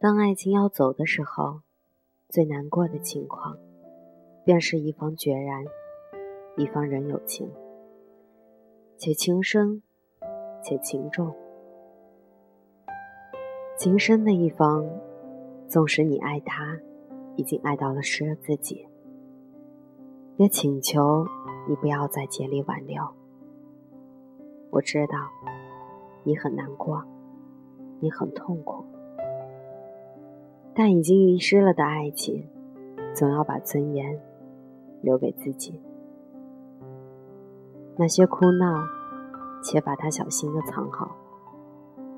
当爱情要走的时候，最难过的情况，便是一方决然，一方仍有情，且情深，且情重。情深的一方，纵使你爱他，已经爱到了失了自己，也请求你不要再竭力挽留。我知道，你很难过，你很痛苦。但已经遗失了的爱情，总要把尊严留给自己。那些哭闹，且把它小心的藏好。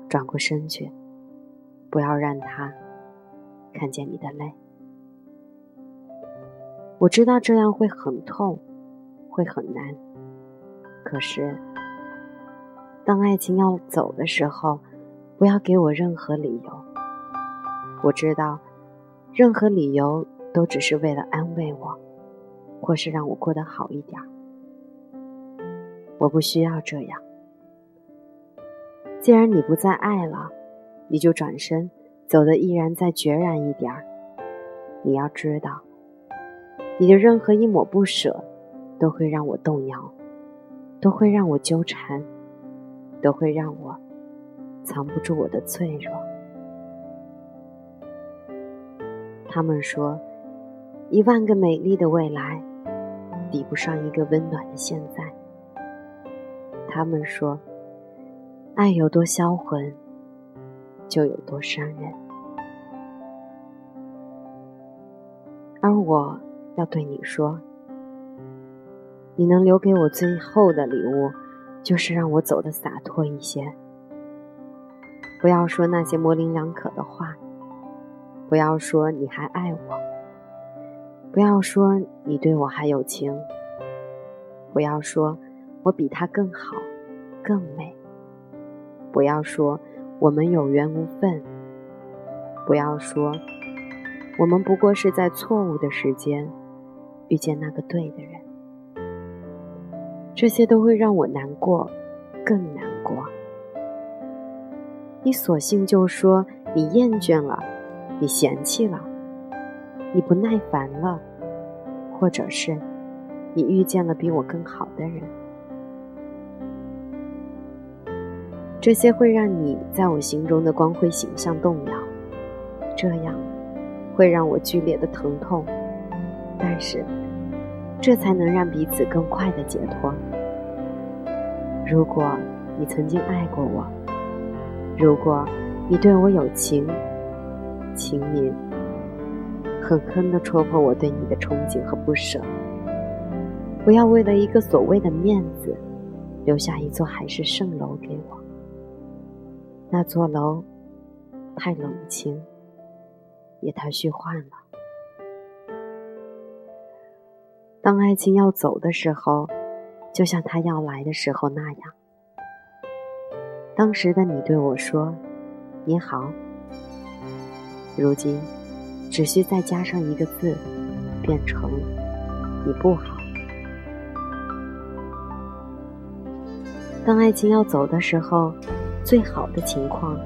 转过身去，不要让他看见你的泪。我知道这样会很痛，会很难。可是，当爱情要走的时候，不要给我任何理由。我知道，任何理由都只是为了安慰我，或是让我过得好一点。我不需要这样。既然你不再爱了，你就转身走的毅然再决然一点。你要知道，你的任何一抹不舍，都会让我动摇，都会让我纠缠，都会让我藏不住我的脆弱。他们说，一万个美丽的未来，比不上一个温暖的现在。他们说，爱有多销魂，就有多伤人。而我，要对你说，你能留给我最后的礼物，就是让我走的洒脱一些，不要说那些模棱两可的话。不要说你还爱我，不要说你对我还有情，不要说我比他更好、更美，不要说我们有缘无分，不要说我们不过是在错误的时间遇见那个对的人，这些都会让我难过，更难过。你索性就说你厌倦了。你嫌弃了，你不耐烦了，或者是你遇见了比我更好的人，这些会让你在我心中的光辉形象动摇，这样会让我剧烈的疼痛，但是这才能让彼此更快的解脱。如果你曾经爱过我，如果你对我有情。请你狠狠的戳破我对你的憧憬和不舍，不要为了一个所谓的面子，留下一座海市蜃楼给我。那座楼太冷清，也太虚幻了。当爱情要走的时候，就像它要来的时候那样。当时的你对我说：“你好。”如今，只需再加上一个字，变成“你不好”。当爱情要走的时候，最好的情况，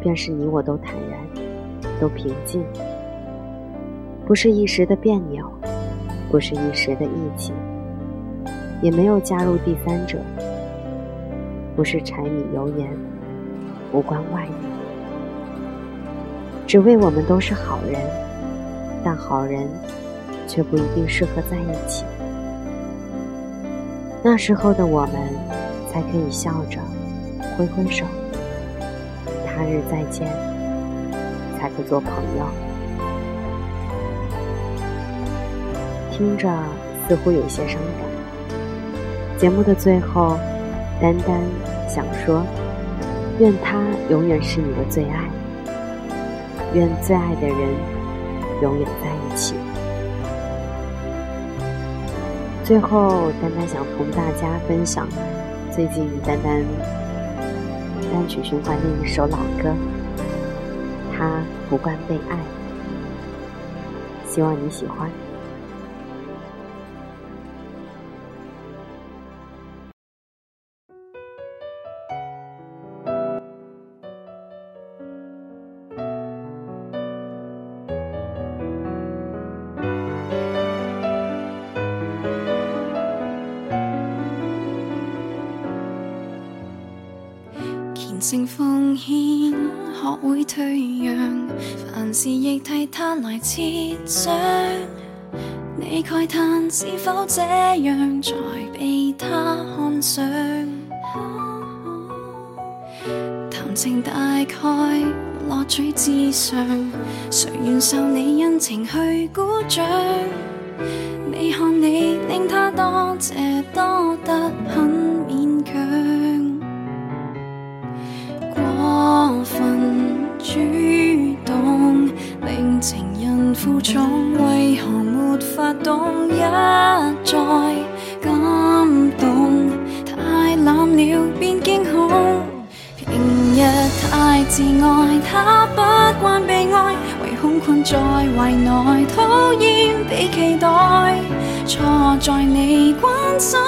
便是你我都坦然，都平静，不是一时的别扭，不是一时的义气，也没有加入第三者，不是柴米油盐，无关外面。只为我们都是好人，但好人却不一定适合在一起。那时候的我们，才可以笑着挥挥手，他日再见，才可做朋友。听着似乎有些伤感。节目的最后，丹丹想说：愿他永远是你的最爱。愿最爱的人永远在一起。最后，丹丹想同大家分享，最近丹丹单曲循环的一首老歌，他不惯被爱，希望你喜欢。成奉献，学会退让，凡事亦替他来设想。你慨叹是否这样才被他看上？谈情大概乐趣至上，谁愿受你恩情去鼓掌？你看你令他多谢多得很。总为何没法懂，一再感动，太冷了便惊恐。平日太自爱，他不惯被爱，唯恐困在怀内，讨厌被期待。错在你关心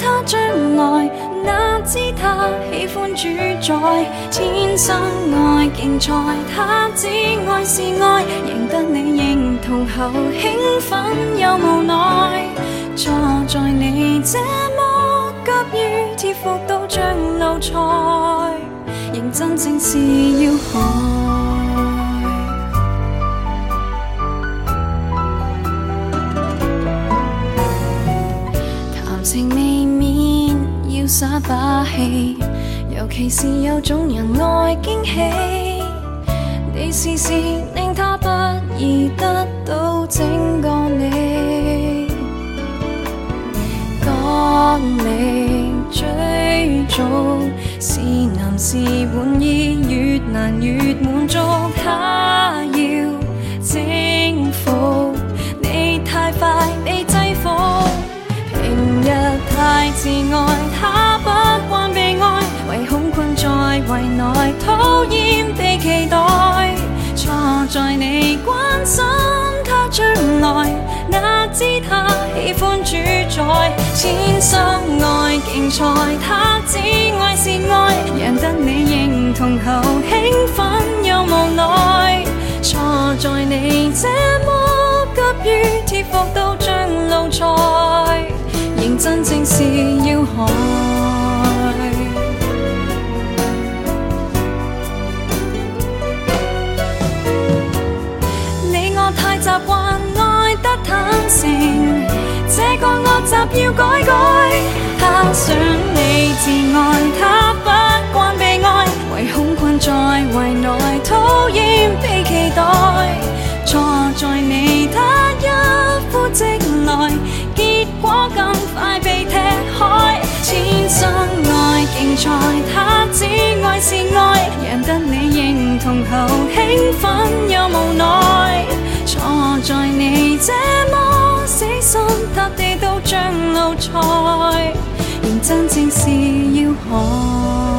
他将来，哪知他喜欢主宰，天生爱竞赛，他只爱是爱，赢得你。同后兴奋又无奈，坐在你这么急于贴服到像奴才，仍真正是要害。谈情未免要耍把戏，尤其是有种人爱惊喜，你试试。而得到整个你，当你追逐，是难是玩意，越难越。心他将来哪知他喜欢主宰，天生爱竞赛，他只爱是爱，赢得你认同后兴奋又无奈，错在你这么急于贴服到像奴才，认真正是。是爱他不惯被爱，唯恐困在怀内，讨厌被期待。错在你他一呼即来，结果更快被踢开。天生爱竞赛，他只爱是爱，赢得你认同后兴奋又无奈。错在你这么死心塌地都像奴才。真正是要看。